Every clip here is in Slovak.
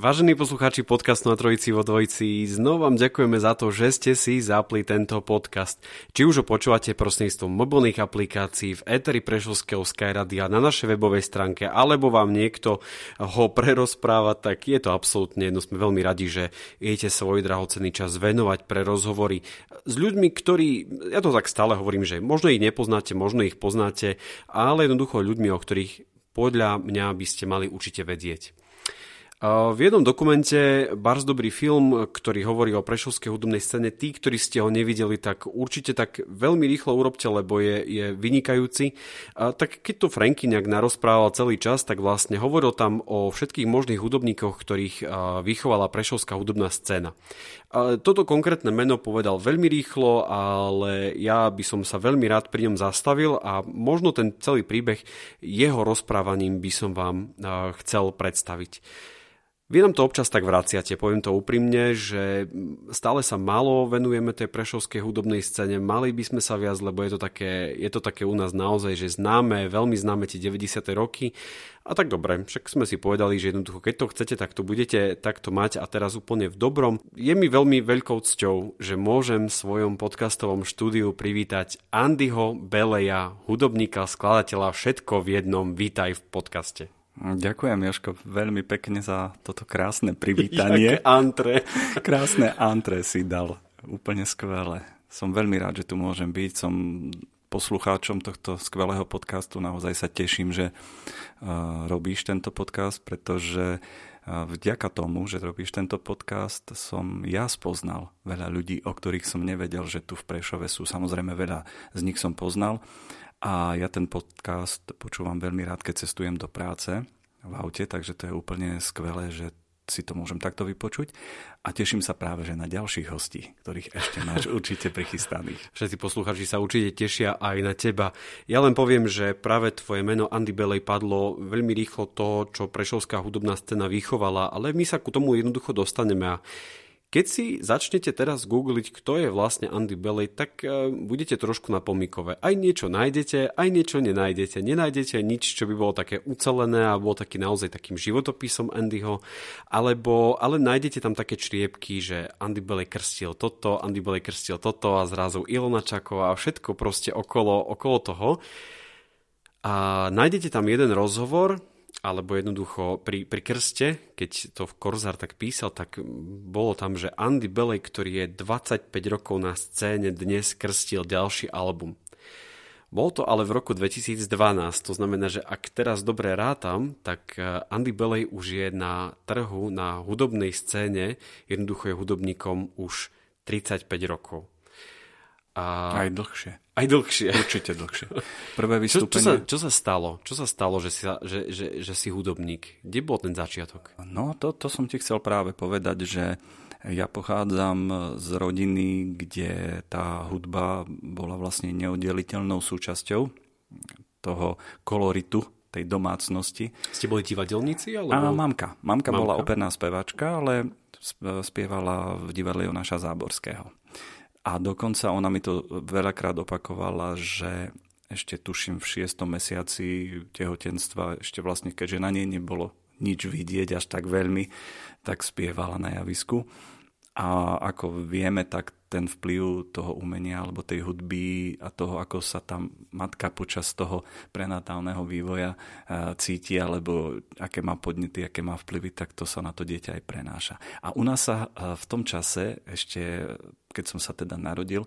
Vážení poslucháči podcastu na Trojici vo Dvojici, znovu vám ďakujeme za to, že ste si zapli tento podcast. Či už ho počúvate prostredníctvom mobilných aplikácií v Eteri Prešovského Skyradia na našej webovej stránke, alebo vám niekto ho prerozpráva, tak je to absolútne jedno. Sme veľmi radi, že idete svoj drahocený čas venovať pre rozhovory s ľuďmi, ktorí, ja to tak stále hovorím, že možno ich nepoznáte, možno ich poznáte, ale jednoducho ľuďmi, o ktorých podľa mňa by ste mali určite vedieť. V jednom dokumente Bars dobrý film, ktorý hovorí o prešovskej hudobnej scéne, tí, ktorí ste ho nevideli, tak určite tak veľmi rýchlo urobte, lebo je, je vynikajúci. A tak keď to Franky nejak narozprával celý čas, tak vlastne hovoril tam o všetkých možných hudobníkoch, ktorých vychovala prešovská hudobná scéna. A toto konkrétne meno povedal veľmi rýchlo, ale ja by som sa veľmi rád pri ňom zastavil a možno ten celý príbeh jeho rozprávaním by som vám chcel predstaviť. Vy nám to občas tak vraciate, poviem to úprimne, že stále sa málo venujeme tej prešovskej hudobnej scéne, mali by sme sa viac, lebo je to také, je to také u nás naozaj, že známe, veľmi známe tie 90. roky. A tak dobre, však sme si povedali, že jednoducho, keď to chcete, tak to budete takto mať a teraz úplne v dobrom. Je mi veľmi veľkou cťou, že môžem v svojom podcastovom štúdiu privítať Andyho Beleja, hudobníka, skladateľa, všetko v jednom. Vítaj v podcaste. Ďakujem, Joško, veľmi pekne za toto krásne privítanie. Jaké antre. krásne antre si dal. Úplne skvelé. Som veľmi rád, že tu môžem byť. Som poslucháčom tohto skvelého podcastu. Naozaj sa teším, že uh, robíš tento podcast, pretože uh, vďaka tomu, že robíš tento podcast, som ja spoznal veľa ľudí, o ktorých som nevedel, že tu v Prešove sú. Samozrejme, veľa z nich som poznal a ja ten podcast počúvam veľmi rád, keď cestujem do práce v aute, takže to je úplne skvelé, že si to môžem takto vypočuť a teším sa práve, že na ďalších hostí, ktorých ešte máš určite prichystaných. Všetci posluchači sa určite tešia aj na teba. Ja len poviem, že práve tvoje meno Andy Belej padlo veľmi rýchlo to, čo prešovská hudobná scéna vychovala, ale my sa ku tomu jednoducho dostaneme a keď si začnete teraz googliť, kto je vlastne Andy Belej, tak uh, budete trošku na pomikové. Aj niečo nájdete, aj niečo nenájdete. Nenájdete nič, čo by bolo také ucelené a bolo taký naozaj takým životopisom Andyho, alebo, ale nájdete tam také čriepky, že Andy Belej krstil toto, Andy Belej krstil toto a zrazu Ilona Čaková a všetko proste okolo, okolo toho. A nájdete tam jeden rozhovor, alebo jednoducho pri, pri krste, keď to v Korzar tak písal, tak bolo tam, že Andy Belej, ktorý je 25 rokov na scéne, dnes krstil ďalší album. Bol to ale v roku 2012, to znamená, že ak teraz dobre rátam, tak eh, Andy Belej už je na trhu, na hudobnej scéne, jednoducho je hudobníkom už 35 rokov. A... Aj dlhšie. Aj dlhšie. Určite dlhšie. Prvé vystúpenie... Čo, čo, sa, čo sa stalo? Čo sa stalo, že si, že, že, že si hudobník? Kde bol ten začiatok? No, to, to som ti chcel práve povedať, že ja pochádzam z rodiny, kde tá hudba bola vlastne neoddeliteľnou súčasťou toho koloritu tej domácnosti. Ste boli divadelníci? Alebo... Áno, mamka. Mamka. Mamka bola operná spevačka, ale spievala v divadle Jonáša Záborského. A dokonca ona mi to veľakrát opakovala, že ešte tuším v šiestom mesiaci tehotenstva, ešte vlastne keďže na nej nebolo nič vidieť až tak veľmi, tak spievala na javisku. A ako vieme, tak ten vplyv toho umenia alebo tej hudby a toho, ako sa tam matka počas toho prenatálneho vývoja cíti alebo aké má podnety, aké má vplyvy, tak to sa na to dieťa aj prenáša. A u nás sa v tom čase ešte keď som sa teda narodil.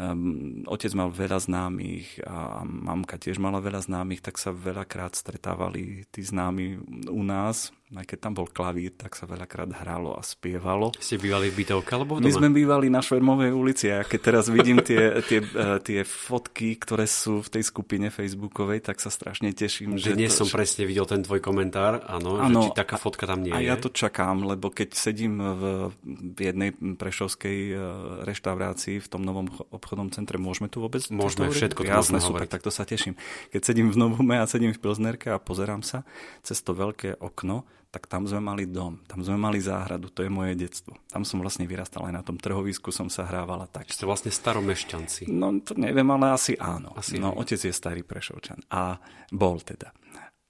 Um, otec mal veľa známych a mamka tiež mala veľa známych, tak sa veľakrát stretávali tí známi u nás aj keď tam bol klavír, tak sa veľakrát hralo a spievalo. Ste bývali v bytovke alebo doma? My sme bývali na Švermovej ulici a keď teraz vidím tie, tie, eh, tie fotky, ktoré sú v tej skupine facebookovej, tak sa strašne teším. Že dnes to, som presne videl ten tvoj komentár, áno, áno že či taká fotka tam nie a je. A ja to čakám, lebo keď sedím v, v jednej prešovskej reštaurácii v tom novom obchodnom centre, môžeme tu vôbec? Môžeme, všetko Jasné, super, tak to sa teším. Keď sedím v Novume a sedím v Pilznerke a pozerám sa cez to veľké okno, tak tam sme mali dom, tam sme mali záhradu, to je moje detstvo. Tam som vlastne vyrastal aj na tom trhovisku, som sa hrávala tak. Ste vlastne staromešťanci. No to neviem, ale asi áno. Asi no, otec je starý prešovčan. A bol teda.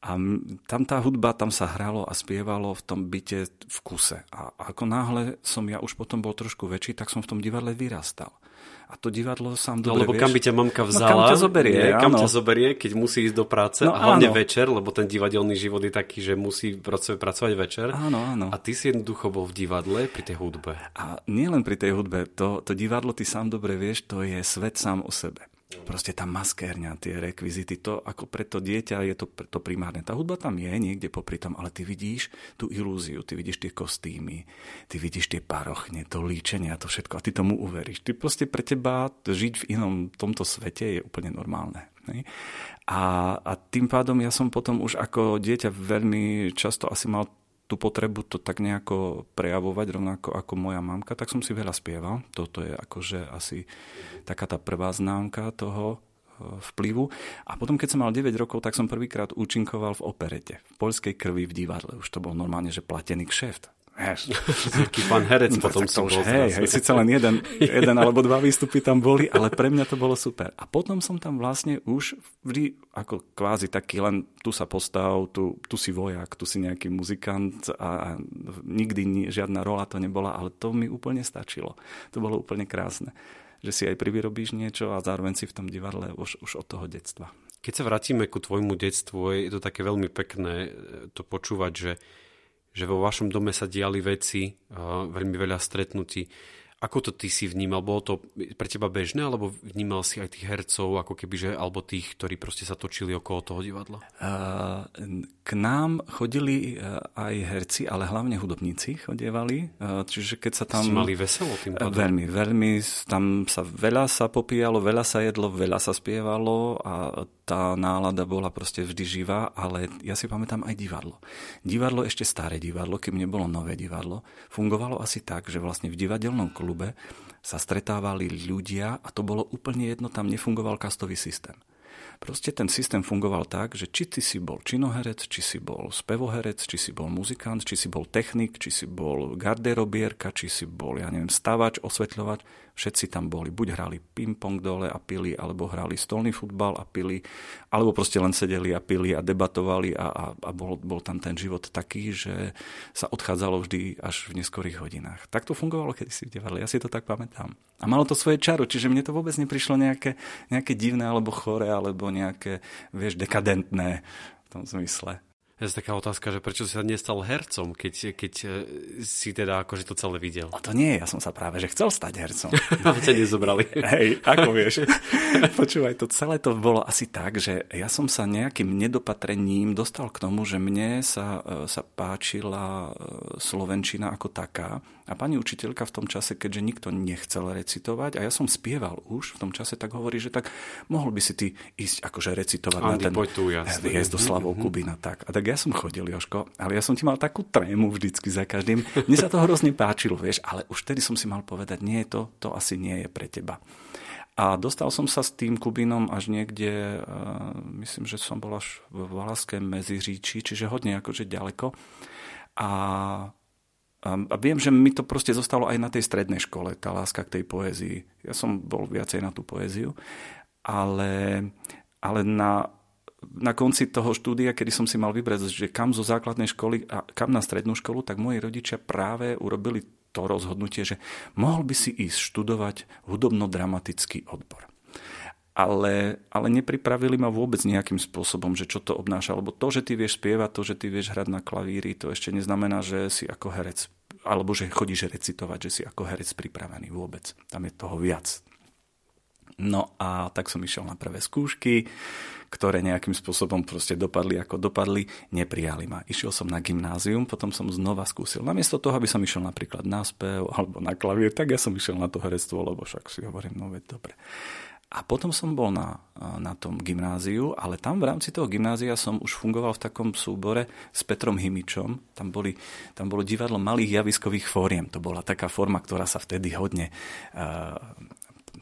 A tam tá hudba, tam sa hralo a spievalo v tom byte v kuse. A ako náhle som ja už potom bol trošku väčší, tak som v tom divadle vyrastal. A to divadlo sám no, dobre, lebo vieš, kam by ťa mamka vzala, no, kam ťa zoberie, nie, kam ťa zoberie, keď musí ísť do práce no, a hlavne áno. večer, lebo ten divadelný život je taký, že musí pracovať večer. Áno, áno. A ty si jednoducho bol v divadle pri tej hudbe. A nie len pri tej hudbe, to, to divadlo, ty sám dobre vieš, to je svet sám o sebe. Proste tá maskérňa, tie rekvizity, to ako pre to dieťa je to, to primárne. Tá hudba tam je niekde popri tom, ale ty vidíš tú ilúziu, ty vidíš tie kostýmy, ty vidíš tie parochne, to líčenie a to všetko a ty tomu uveríš. Ty proste pre teba žiť v inom tomto svete je úplne normálne. A, a tým pádom ja som potom už ako dieťa veľmi často asi mal tú potrebu to tak nejako prejavovať, rovnako ako moja mamka, tak som si veľa spieval. Toto je akože asi taká tá prvá známka toho e, vplyvu. A potom, keď som mal 9 rokov, tak som prvýkrát účinkoval v operete, v poľskej krvi v divadle. Už to bol normálne, že platený kšeft. Vieš. Taký pán herec no, potom som bol. Hej, hej, síce len jeden, jeden alebo dva výstupy tam boli, ale pre mňa to bolo super. A potom som tam vlastne už vždy ako kvázi taký len tu sa postav, tu, tu si vojak, tu si nejaký muzikant a, a nikdy ni, žiadna rola to nebola, ale to mi úplne stačilo. To bolo úplne krásne že si aj privyrobíš niečo a zároveň si v tom divadle už, už od toho detstva. Keď sa vrátime ku tvojmu detstvu, je to také veľmi pekné to počúvať, že že vo vašom dome sa diali veci, veľmi veľa stretnutí. Ako to ty si vnímal? Bolo to pre teba bežné, alebo vnímal si aj tých hercov, ako keby, že, alebo tých, ktorí proste sa točili okolo toho divadla? Uh, k nám chodili aj herci, ale hlavne hudobníci chodievali. Čiže keď sa tam... Si mali veselo tým pádom? Veľmi, veľmi. Tam sa veľa sa popíjalo, veľa sa jedlo, veľa sa spievalo a tá nálada bola proste vždy živá, ale ja si pamätám aj divadlo. Divadlo, ešte staré divadlo, kým nebolo nové divadlo, fungovalo asi tak, že vlastne v divadelnom klube sa stretávali ľudia a to bolo úplne jedno, tam nefungoval kastový systém. Proste ten systém fungoval tak, že či ty si bol činoherec, či si bol spevoherec, či si bol muzikant, či si bol technik, či si bol garderobierka, či si bol, ja neviem, stavač, osvetľovač, všetci tam boli. Buď hrali ping-pong dole a pili, alebo hrali stolný futbal a pili, alebo proste len sedeli a pili a debatovali a, a, a bol, bol tam ten život taký, že sa odchádzalo vždy až v neskorých hodinách. Tak to fungovalo keď si v divadle, ja si to tak pamätám. A malo to svoje čaro, čiže mne to vôbec neprišlo nejaké, nejaké divné alebo chore, alebo nejaké, vieš, dekadentné v tom zmysle. Je to taká otázka, že prečo si sa nestal hercom, keď, keď e, si teda akože to celé videl? O to nie, ja som sa práve, že chcel stať hercom. A ťa nezobrali. Hej, ako vieš. Počúvaj, to celé to bolo asi tak, že ja som sa nejakým nedopatrením dostal k tomu, že mne sa, e, sa páčila e, Slovenčina ako taká a pani učiteľka v tom čase, keďže nikto nechcel recitovať, a ja som spieval už v tom čase, tak hovorí, že tak mohol by si ty ísť akože recitovať Andy, na ten tu, jasne. do Slavou mm-hmm. Kubina. Tak. A tak ja som chodil, Joško, ale ja som ti mal takú trému vždycky za každým. Mne sa to hrozne páčilo, vieš, ale už vtedy som si mal povedať, nie, to, to asi nie je pre teba. A dostal som sa s tým Kubinom až niekde, uh, myslím, že som bol až v Valaském Meziříči, čiže hodne akože ďaleko. A a viem, že mi to proste zostalo aj na tej strednej škole, tá láska k tej poézii. Ja som bol viacej na tú poéziu, ale, ale na, na konci toho štúdia, kedy som si mal vybrať, že kam zo základnej školy a kam na strednú školu, tak moji rodičia práve urobili to rozhodnutie, že mohol by si ísť študovať hudobno-dramatický odbor. Ale, ale nepripravili ma vôbec nejakým spôsobom, že čo to obnáša. Lebo to, že ty vieš spievať, to, že ty vieš hrať na klavíri, to ešte neznamená, že si ako herec, alebo že chodíš recitovať, že si ako herec pripravený vôbec. Tam je toho viac. No a tak som išiel na prvé skúšky, ktoré nejakým spôsobom proste dopadli ako dopadli, neprijali ma. Išiel som na gymnázium, potom som znova skúsil. Namiesto toho, aby som išiel napríklad na spev alebo na klavír, tak ja som išiel na to herectvo, lebo však si hovorím, no veď dobre. A potom som bol na, na tom gymnáziu, ale tam v rámci toho gymnázia som už fungoval v takom súbore s Petrom Himičom. Tam, boli, tam bolo divadlo malých javiskových fóriem. To bola taká forma, ktorá sa vtedy hodne uh,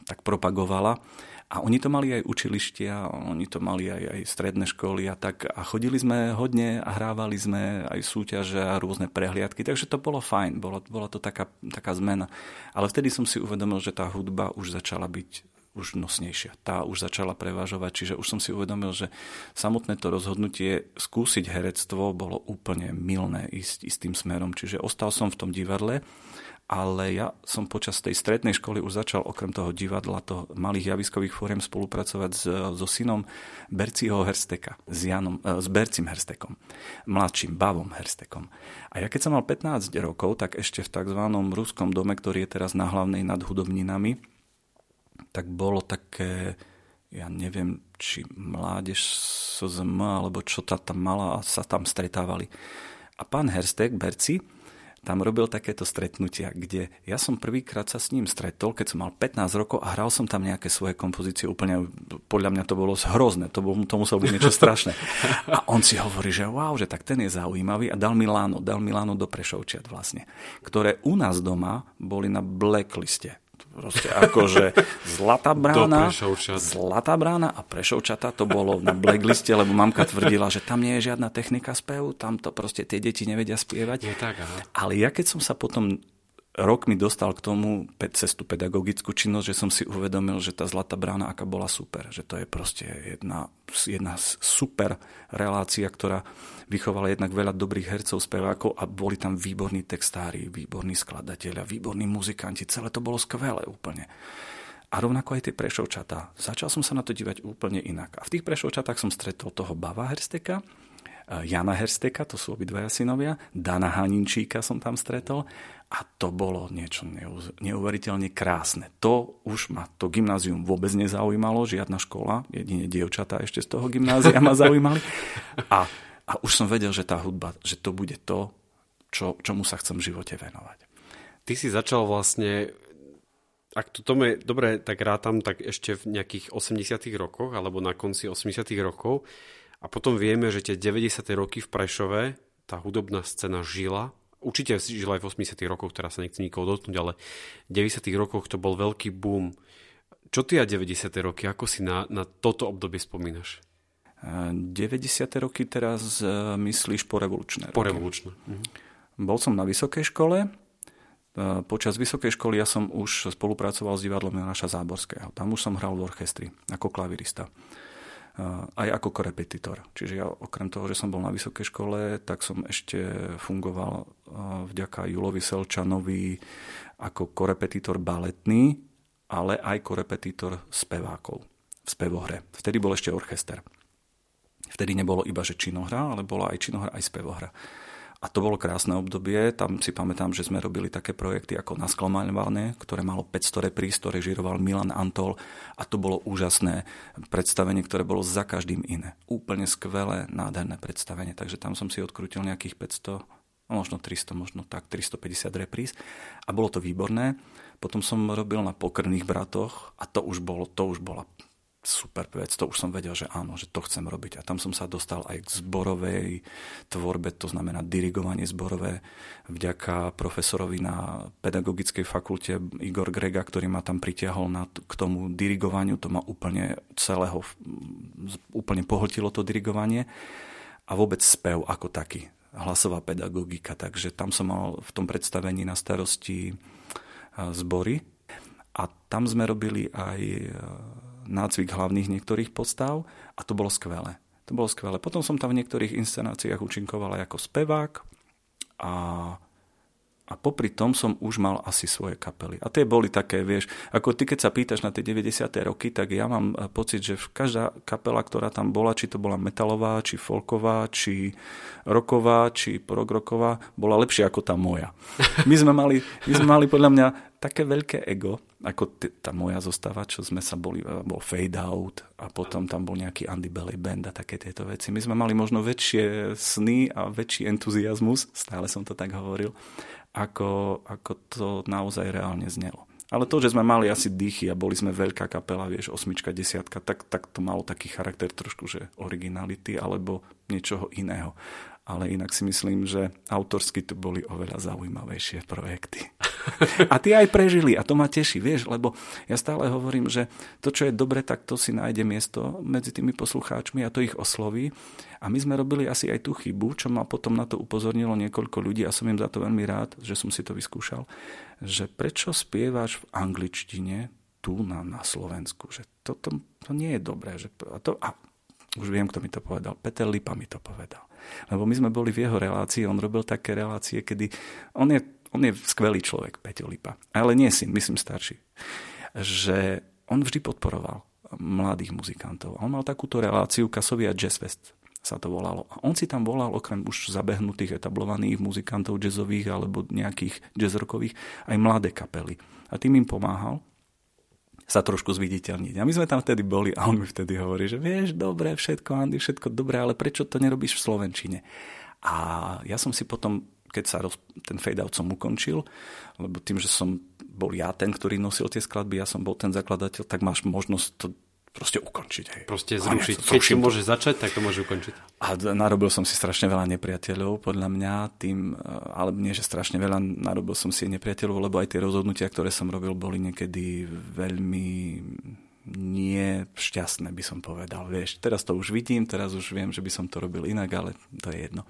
tak propagovala. A oni to mali aj učilištia, oni to mali aj, aj stredné školy a tak. A chodili sme hodne a hrávali sme aj súťaže a rôzne prehliadky, takže to bolo fajn, bola, bola to taká, taká zmena. Ale vtedy som si uvedomil, že tá hudba už začala byť už nosnejšia. Tá už začala prevažovať, čiže už som si uvedomil, že samotné to rozhodnutie skúsiť herectvo bolo úplne milné ísť istým smerom. Čiže ostal som v tom divadle ale ja som počas tej strednej školy už začal okrem toho divadla, to malých javiskových fóriem spolupracovať s, so synom Berciho Hersteka, s, Janom, e, s Bercim Herstekom, mladším Bavom Herstekom. A ja keď som mal 15 rokov, tak ešte v tzv. ruskom dome, ktorý je teraz na hlavnej nad hudobninami, tak bolo také, ja neviem, či mládež SZM, alebo čo tá tam mala a sa tam stretávali. A pán Herstek, Berci, tam robil takéto stretnutia, kde ja som prvýkrát sa s ním stretol, keď som mal 15 rokov a hral som tam nejaké svoje kompozície úplne, podľa mňa to bolo hrozné, to, bolo, to muselo byť niečo strašné. A on si hovorí, že wow, že tak ten je zaujímavý a dal mi Láno, dal mi Láno do Prešovčiat vlastne, ktoré u nás doma boli na blackliste Proste akože Zlatá brána, Zlatá brána a Prešovčata to bolo na blackliste, lebo mamka tvrdila, že tam nie je žiadna technika spevu, tam to proste tie deti nevedia spievať. Je tak, aha. Ale ja keď som sa potom rok mi dostal k tomu cez tú pedagogickú činnosť, že som si uvedomil, že tá Zlatá brána aká bola super, že to je proste jedna, jedna super relácia, ktorá vychovala jednak veľa dobrých hercov, spevákov a boli tam výborní textári, výborní skladatelia, výborní muzikanti, celé to bolo skvelé úplne. A rovnako aj tie prešovčatá. Začal som sa na to dívať úplne inak. A v tých prešovčatách som stretol toho Bava Hersteka, Jana Hersteka, to sú obidvaja synovia, Dana Haninčíka som tam stretol a to bolo niečo neuveriteľne krásne. To už ma to gymnázium vôbec nezaujímalo, žiadna škola, jedine dievčatá ešte z toho gymnázia ma zaujímali. A, a už som vedel, že tá hudba, že to bude to, čo, čomu sa chcem v živote venovať. Ty si začal vlastne, ak to tomu dobre tak rátam, tak ešte v nejakých 80 rokoch, alebo na konci 80 rokov. A potom vieme, že tie 90. roky v Prešove tá hudobná scéna žila určite žil aj v 80 rokoch, teraz sa nechcem nikoho dotknúť, ale v 90 rokoch to bol veľký boom. Čo ty a 90 roky, ako si na, na toto obdobie spomínaš? 90. roky teraz uh, myslíš po revolučné Po revolučné. Mhm. Bol som na vysokej škole. Uh, počas vysokej školy ja som už spolupracoval s divadlom Jonáša Záborského. Tam už som hral v orchestri ako klavirista aj ako korepetitor. Čiže ja okrem toho, že som bol na vysokej škole, tak som ešte fungoval vďaka Julovi Selčanovi ako korepetitor baletný, ale aj korepetitor spevákov v spevohre. Vtedy bol ešte orchester. Vtedy nebolo iba, že činohra, ale bola aj činohra, aj spevohra. A to bolo krásne obdobie, tam si pamätám, že sme robili také projekty ako Nasklomaľované, ktoré malo 500 repríz, ktoré žiroval Milan Antol a to bolo úžasné predstavenie, ktoré bolo za každým iné. Úplne skvelé, nádherné predstavenie, takže tam som si odkrútil nejakých 500 no možno 300, možno tak, 350 repríz a bolo to výborné. Potom som robil na Pokrných bratoch a to už, bolo, to už bola super vec, to už som vedel, že áno, že to chcem robiť. A tam som sa dostal aj k zborovej tvorbe, to znamená dirigovanie zborové, vďaka profesorovi na pedagogickej fakulte Igor Grega, ktorý ma tam pritiahol na, k tomu dirigovaniu, to ma úplne celého, úplne pohltilo to dirigovanie. A vôbec spev ako taký, hlasová pedagogika, takže tam som mal v tom predstavení na starosti zbory. A tam sme robili aj nácvik hlavných niektorých postav a to bolo skvelé. To bolo skvelé. Potom som tam v niektorých inscenáciách účinkoval ako spevák a, a A popri tom som už mal asi svoje kapely. A tie boli také, vieš, ako ty keď sa pýtaš na tie 90. roky, tak ja mám eh, pocit, že každá kapela, ktorá tam bola, či to bola metalová, či folková, či roková, či progroková, bola lepšia ako tá moja. My sme mali, my sme mali podľa mňa také veľké ego, ako t- tá moja zostava, čo sme sa boli, bol Fade Out a potom tam bol nejaký Andy Belly Band a také tieto veci. My sme mali možno väčšie sny a väčší entuziasmus, stále som to tak hovoril, ako, ako to naozaj reálne znelo. Ale to, že sme mali asi dýchy a boli sme veľká kapela, vieš, osmička, desiatka, tak, tak to malo taký charakter trošku, že originality alebo niečoho iného ale inak si myslím, že autorsky to boli oveľa zaujímavejšie projekty. A tie aj prežili a to ma teší, vieš, lebo ja stále hovorím, že to, čo je dobre, tak to si nájde miesto medzi tými poslucháčmi a to ich osloví. A my sme robili asi aj tú chybu, čo ma potom na to upozornilo niekoľko ľudí a som im za to veľmi rád, že som si to vyskúšal, že prečo spievaš v angličtine tu na, na Slovensku, že toto to nie je dobré. Že, to, a už viem, kto mi to povedal. Peter Lipa mi to povedal. Lebo my sme boli v jeho relácii, on robil také relácie, kedy on je, on je skvelý človek, Peťo Lipa, ale nie syn, myslím starší, že on vždy podporoval mladých muzikantov. On mal takúto reláciu Kasovia Jazz Fest sa to volalo. A on si tam volal okrem už zabehnutých, etablovaných muzikantov jazzových alebo nejakých jazzrokových aj mladé kapely. A tým im pomáhal sa trošku zviditeľniť. A my sme tam vtedy boli a on mi vtedy hovorí, že vieš, dobre, všetko, Andy, všetko dobré, ale prečo to nerobíš v Slovenčine? A ja som si potom, keď sa roz, ten fade-out som ukončil, lebo tým, že som bol ja ten, ktorý nosil tie skladby, ja som bol ten zakladateľ, tak máš možnosť to proste ukončiť. Hej. Proste zrušiť. Keď to môže začať, tak to môže ukončiť. A narobil som si strašne veľa nepriateľov, podľa mňa, tým, e, ale nie, že strašne veľa, narobil som si nepriateľov, lebo aj tie rozhodnutia, ktoré som robil, boli niekedy veľmi nie šťastné, by som povedal. Vieš, teraz to už vidím, teraz už viem, že by som to robil inak, ale to je jedno.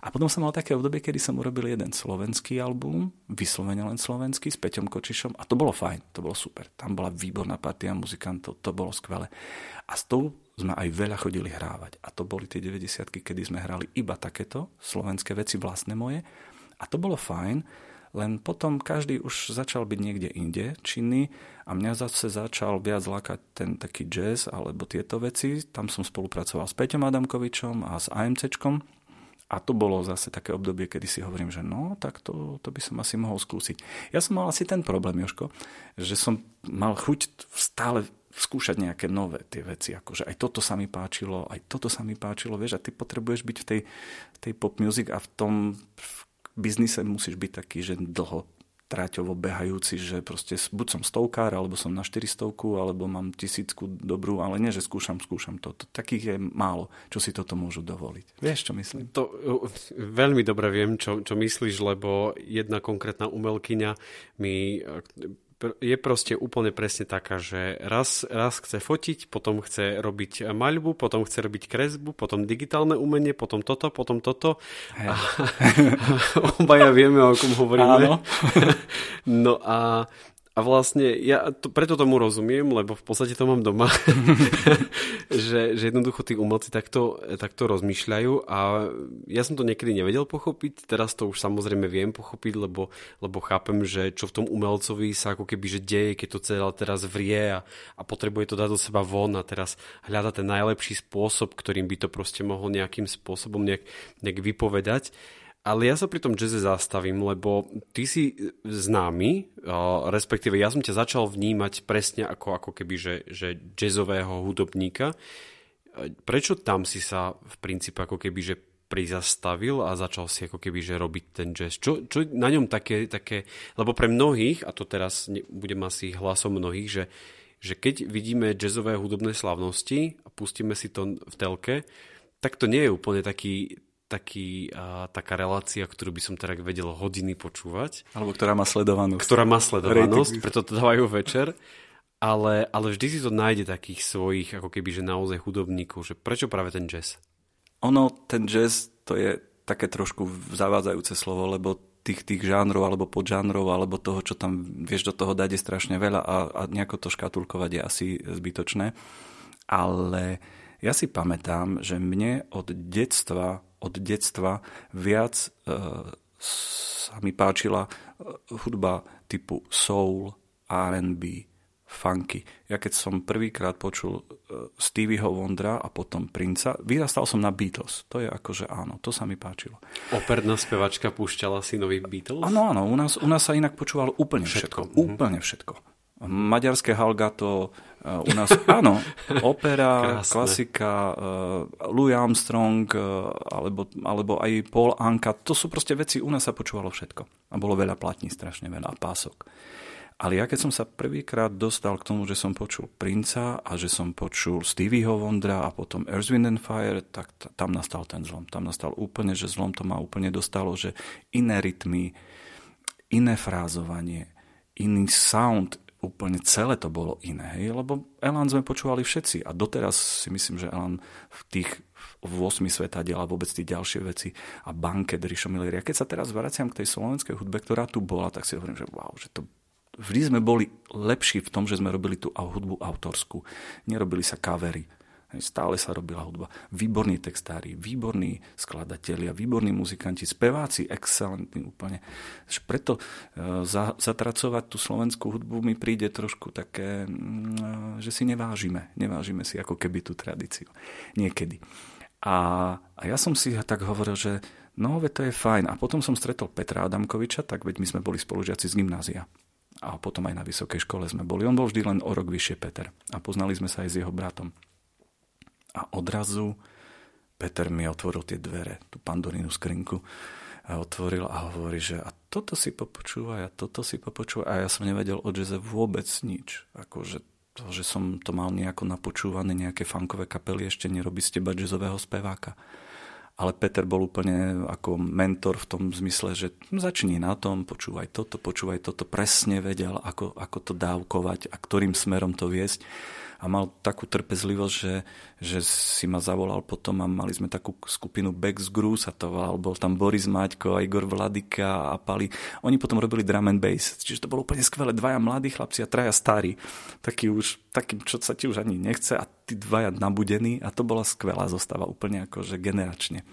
A potom som mal také obdobie, kedy som urobil jeden slovenský album, vyslovene len slovenský, s Peťom Kočišom a to bolo fajn, to bolo super. Tam bola výborná partia muzikantov, to bolo skvelé. A s tou sme aj veľa chodili hrávať. A to boli tie 90 kedy sme hrali iba takéto slovenské veci vlastné moje. A to bolo fajn, len potom každý už začal byť niekde inde činný a mňa zase začal viac lákať ten taký jazz alebo tieto veci. Tam som spolupracoval s Peťom Adamkovičom a s AMCčkom, a to bolo zase také obdobie, kedy si hovorím, že no, tak to, to by som asi mohol skúsiť. Ja som mal asi ten problém, Joško, že som mal chuť stále skúšať nejaké nové tie veci, akože aj toto sa mi páčilo, aj toto sa mi páčilo, vieš, a ty potrebuješ byť v tej, tej pop music a v tom v biznise musíš byť taký, že dlho tráťovo behajúci, že proste buď som stovkár, alebo som na 400, alebo mám tisícku dobrú, ale nie, že skúšam, skúšam to. takých je málo, čo si toto môžu dovoliť. Vieš, čo myslím? To veľmi dobre viem, čo, čo myslíš, lebo jedna konkrétna umelkyňa mi je proste úplne presne taká, že raz, raz chce fotiť, potom chce robiť maľbu, potom chce robiť kresbu, potom digitálne umenie, potom toto, potom toto. Hey. A, obaja vieme, o kom hovoríme. Áno. no a a vlastne ja to, preto tomu rozumiem, lebo v podstate to mám doma, že, že jednoducho tí umelci takto, takto rozmýšľajú a ja som to niekedy nevedel pochopiť, teraz to už samozrejme viem pochopiť, lebo, lebo chápem, že čo v tom umelcovi sa ako keby že deje, keď to celé teraz vrie a, a potrebuje to dať do seba von a teraz hľada ten najlepší spôsob, ktorým by to proste mohol nejakým spôsobom nejak, nejak vypovedať. Ale ja sa pri tom jazze zastavím, lebo ty si známy, respektíve ja som ťa začal vnímať presne ako, ako keby, že, že jazzového hudobníka. Prečo tam si sa v princípe ako keby, že prizastavil a začal si ako keby, že robiť ten jazz? Čo, čo na ňom také, také, lebo pre mnohých, a to teraz budem asi hlasom mnohých, že, že keď vidíme jazzové hudobné slavnosti a pustíme si to v telke, tak to nie je úplne taký, taký, a, taká relácia, ktorú by som teda vedel hodiny počúvať. Alebo ktorá má sledovanosť. Ktorá má sledovanosť, preto to dávajú večer. Ale, ale vždy si to nájde takých svojich, ako keby, že naozaj hudobníkov, že prečo práve ten jazz? Ono, ten jazz, to je také trošku zavádzajúce slovo, lebo tých, tých žánrov alebo podžánrov alebo toho, čo tam vieš do toho dať je strašne veľa a, a nejako to škatulkovať je asi zbytočné. Ale ja si pamätám, že mne od detstva od detstva viac e, sa mi páčila e, hudba typu soul, R&B, funky. Ja keď som prvýkrát počul e, Stevieho Wondra a potom Princa, vyrastal som na Beatles. To je akože áno, to sa mi páčilo. Operná spevačka púšťala si nový Beatles? Áno, áno, u nás, u nás sa inak počúvalo úplne všetko. všetko. Úplne všetko. Maďarské halgato, e, u nás, áno, opera, Krásne. klasika, uh, Louis Armstrong, uh, alebo, alebo aj Paul Anka, to sú proste veci, u nás sa počúvalo všetko. A bolo veľa platní, strašne veľa pások. Ale ja keď som sa prvýkrát dostal k tomu, že som počul Princa a že som počul Stevieho Wondra a potom Earth, Wind and Fire, tak t- tam nastal ten zlom. Tam nastal úplne, že zlom to ma úplne dostalo, že iné rytmy, iné frázovanie, iný sound, úplne celé to bolo iné. Hej? Lebo Elan sme počúvali všetci a doteraz si myslím, že Elan v tých v 8 sveta diela vôbec tie ďalšie veci a banket Rišo Millery. A keď sa teraz vraciam k tej slovenskej hudbe, ktorá tu bola, tak si hovorím, že wow, že to vždy sme boli lepší v tom, že sme robili tú hudbu autorskú. Nerobili sa kavery. Stále sa robila hudba. Výborní textári, výborní skladatelia, výborní muzikanti, speváci, excelentní úplne. Preto e, zatracovať tú slovenskú hudbu mi príde trošku také, mm, že si nevážime. Nevážime si ako keby tú tradíciu. Niekedy. A, a ja som si tak hovoril, že no, veď to je fajn. A potom som stretol Petra Adamkoviča, tak veď my sme boli spolužiaci z gymnázia a potom aj na vysokej škole sme boli. On bol vždy len o rok vyššie Peter a poznali sme sa aj s jeho bratom. A odrazu Peter mi otvoril tie dvere, tú pandorínu skrinku a otvoril a hovorí, že a toto si popočúva, a toto si popočúva a ja som nevedel o jazze vôbec nič. Akože to, že som to mal nejako napočúvané, nejaké funkové kapely, ešte nerobí z teba jazzového speváka. Ale Peter bol úplne ako mentor v tom zmysle, že začni na tom, počúvaj toto, počúvaj toto, presne vedel, ako, ako to dávkovať a ktorým smerom to viesť a mal takú trpezlivosť, že, že si ma zavolal potom a mali sme takú skupinu Bex Gru sa to bol tam Boris Maťko, Igor Vladika a Pali. Oni potom robili drum and bass, čiže to bolo úplne skvelé. Dvaja mladí chlapci a traja starí, taký už, taký, čo sa ti už ani nechce a tí dvaja nabudení a to bola skvelá zostava, úplne akože generačne.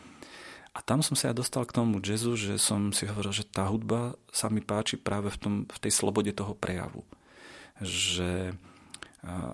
A tam som sa ja dostal k tomu jazzu, že som si hovoril, že tá hudba sa mi páči práve v, tom, v tej slobode toho prejavu. Že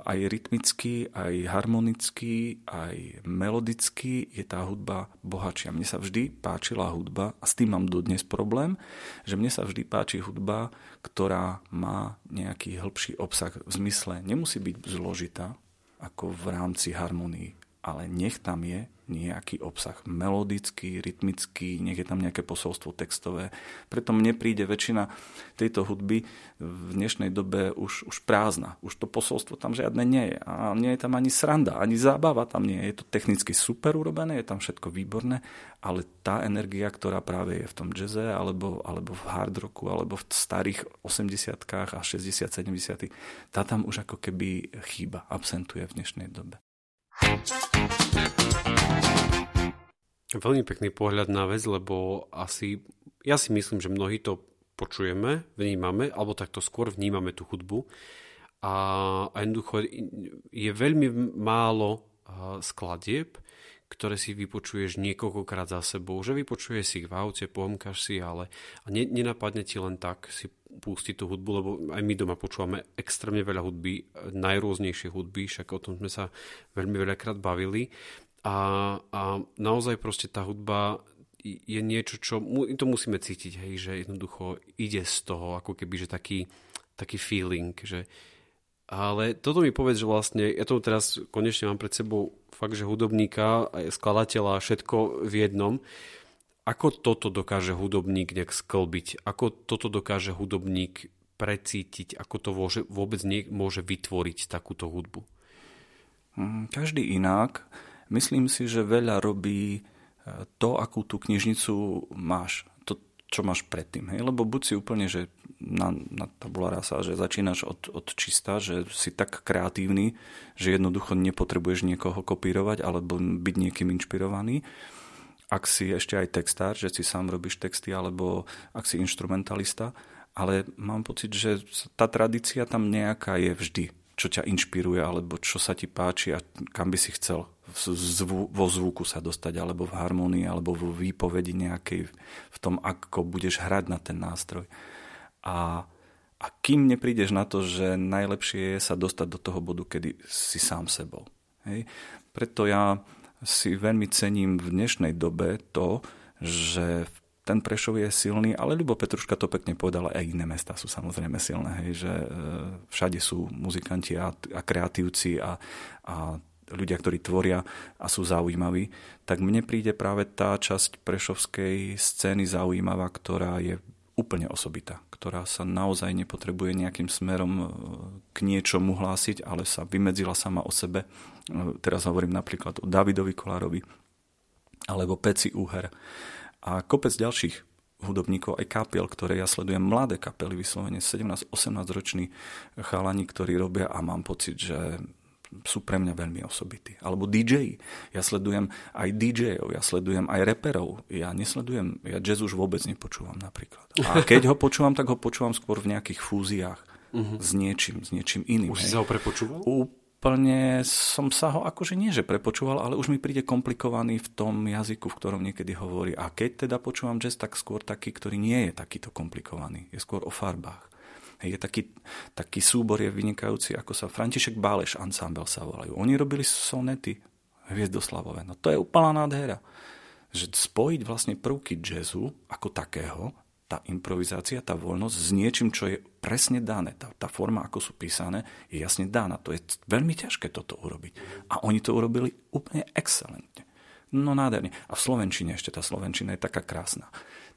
aj rytmicky, aj harmonicky, aj melodicky je tá hudba bohatšia. Mne sa vždy páčila hudba, a s tým mám dodnes problém, že mne sa vždy páči hudba, ktorá má nejaký hĺbší obsah v zmysle, nemusí byť zložitá, ako v rámci harmonii, ale nech tam je nejaký obsah melodický, rytmický, nech je tam nejaké posolstvo textové. Preto mne príde väčšina tejto hudby v dnešnej dobe už, už prázdna. Už to posolstvo tam žiadne nie je. A nie je tam ani sranda, ani zábava tam nie je. Je to technicky super urobené, je tam všetko výborné, ale tá energia, ktorá práve je v tom jazze, alebo, alebo v hard rocku, alebo v starých 80 a 60 70 tá tam už ako keby chýba, absentuje v dnešnej dobe. Veľmi pekný pohľad na vec, lebo asi, ja si myslím, že mnohí to počujeme, vnímame, alebo takto skôr vnímame tú hudbu. A, jednoducho je veľmi málo skladieb, ktoré si vypočuješ niekoľkokrát za sebou, že vypočuješ si ich v aute, pohomkáš si, ale a ne, nenapadne ti len tak si pustiť tú hudbu, lebo aj my doma počúvame extrémne veľa hudby, najrôznejšie hudby, však o tom sme sa veľmi veľakrát bavili. A, a naozaj proste tá hudba je niečo, čo to musíme cítiť, hej, že jednoducho ide z toho, ako keby, že taký, taký feeling, že ale toto mi povedz, že vlastne, ja to teraz konečne mám pred sebou fakt, že hudobníka, skladateľa, všetko v jednom. Ako toto dokáže hudobník nejak sklbiť? Ako toto dokáže hudobník precítiť? Ako to vôbec môže vytvoriť takúto hudbu? Hm, každý inak. Myslím si, že veľa robí e, to, akú tú knižnicu máš, to, čo máš predtým. Hej? Lebo buď si úplne, že na, na tabula rasa, že začínaš od, od čista, že si tak kreatívny, že jednoducho nepotrebuješ niekoho kopírovať alebo byť niekým inšpirovaný. Ak si ešte aj textár, že si sám robíš texty, alebo ak si instrumentalista, ale mám pocit, že tá tradícia tam nejaká je vždy čo ťa inšpiruje, alebo čo sa ti páči a kam by si chcel zvu, vo zvuku sa dostať, alebo v harmonii, alebo vo výpovedi nejakej, v tom, ako budeš hrať na ten nástroj. A, a kým neprídeš na to, že najlepšie je sa dostať do toho bodu, kedy si sám sebou. Hej? Preto ja si veľmi cením v dnešnej dobe to, že ten Prešov je silný, ale Ľubo Petruška to pekne povedala, aj iné mesta sú samozrejme silné, hej, že e, všade sú muzikanti a, a kreatívci a, a ľudia, ktorí tvoria a sú zaujímaví, tak mne príde práve tá časť prešovskej scény zaujímavá, ktorá je úplne osobitá, ktorá sa naozaj nepotrebuje nejakým smerom e, k niečomu hlásiť, ale sa vymedzila sama o sebe. Teraz hovorím napríklad o Davidovi Kolárovi alebo Peci Úher a kopec ďalších hudobníkov, aj kapiel, ktoré ja sledujem, mladé kapely, vyslovene 17-18 roční chalani, ktorí robia a mám pocit, že sú pre mňa veľmi osobití. Alebo DJ. Ja sledujem aj DJ-ov, ja sledujem aj reperov. Ja nesledujem, ja jazz už vôbec nepočúvam napríklad. A keď ho počúvam, tak ho počúvam skôr v nejakých fúziách uh-huh. s niečím, s niečím iným. Už hej. si ho prepočúval? Úplne som sa ho akože nie, že prepočúval, ale už mi príde komplikovaný v tom jazyku, v ktorom niekedy hovorí. A keď teda počúvam jazz, tak skôr taký, ktorý nie je takýto komplikovaný. Je skôr o farbách. Je taký, taký súbor je vynikajúci, ako sa František Báleš Ensemble sa volajú. Oni robili sonety hviezdoslavové. No to je úplná nádhera. Že spojiť vlastne prvky jazzu ako takého tá improvizácia, tá voľnosť s niečím, čo je presne dané. Tá, tá forma, ako sú písané, je jasne daná. To je veľmi ťažké toto urobiť. A oni to urobili úplne excelentne. No nádherne. A v Slovenčine ešte tá Slovenčina je taká krásna.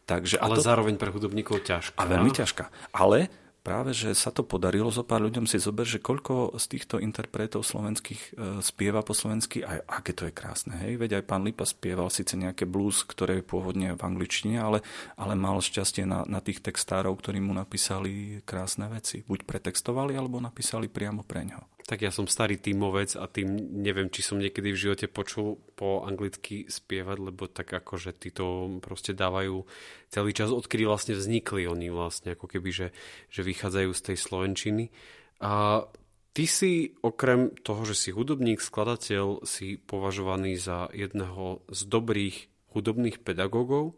Takže, ale to, zároveň pre hudobníkov ťažká. A veľmi ťažká. Ale práve, že sa to podarilo, zo pár ľuďom si zober, že koľko z týchto interpretov slovenských e, spieva po slovensky a aké to je krásne. Hej? Veď aj pán Lipa spieval síce nejaké blues, ktoré je pôvodne v angličtine, ale, ale mal šťastie na, na tých textárov, ktorí mu napísali krásne veci. Buď pretextovali, alebo napísali priamo pre ňo. Tak ja som starý tímovec a tým neviem, či som niekedy v živote počul po anglicky spievať, lebo tak ako, že tí to proste dávajú celý čas, odkedy vlastne vznikli oni vlastne, ako keby, že, že vychádzajú z tej slovenčiny. A ty si okrem toho, že si hudobník, skladateľ, si považovaný za jedného z dobrých hudobných pedagógov,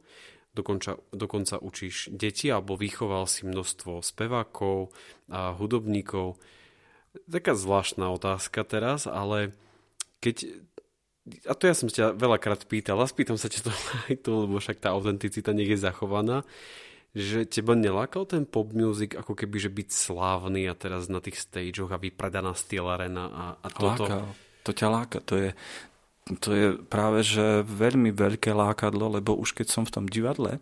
dokonca, dokonca učíš deti alebo vychoval si množstvo spevákov a hudobníkov taká zvláštna otázka teraz, ale keď a to ja som ťa veľakrát pýtal a spýtam sa ťa to aj tu, lebo však tá autenticita nech je zachovaná, že teba nelákal ten pop music ako keby, že byť slávny a teraz na tých stageoch a vypredaná Steel Arena a, a toto? Láka, to ťa láka, to je, to je práve, že veľmi veľké lákadlo, lebo už keď som v tom divadle